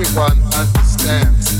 everyone understands.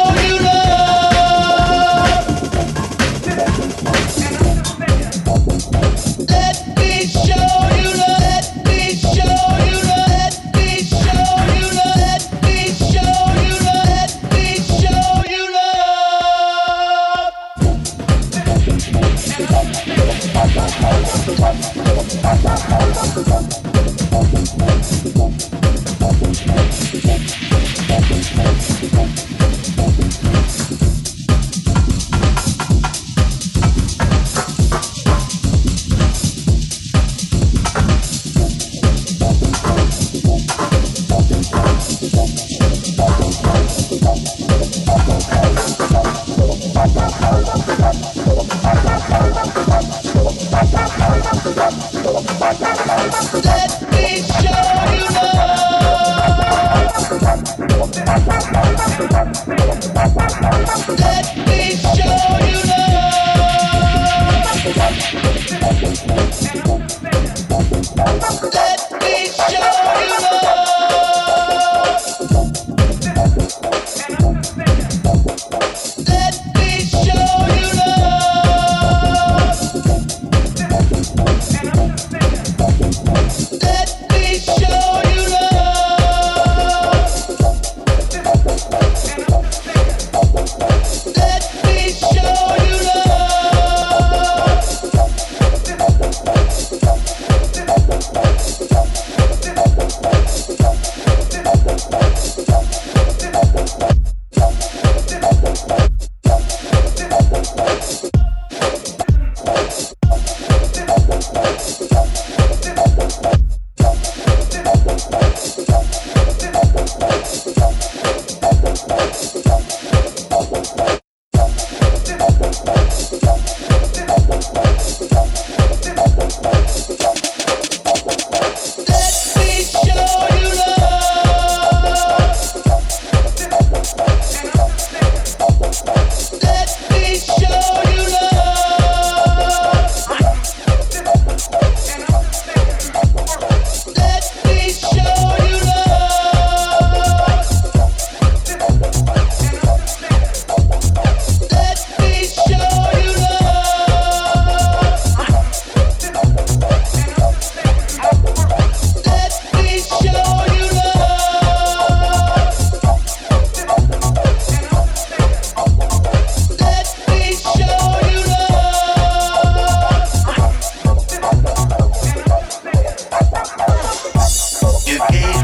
Hey.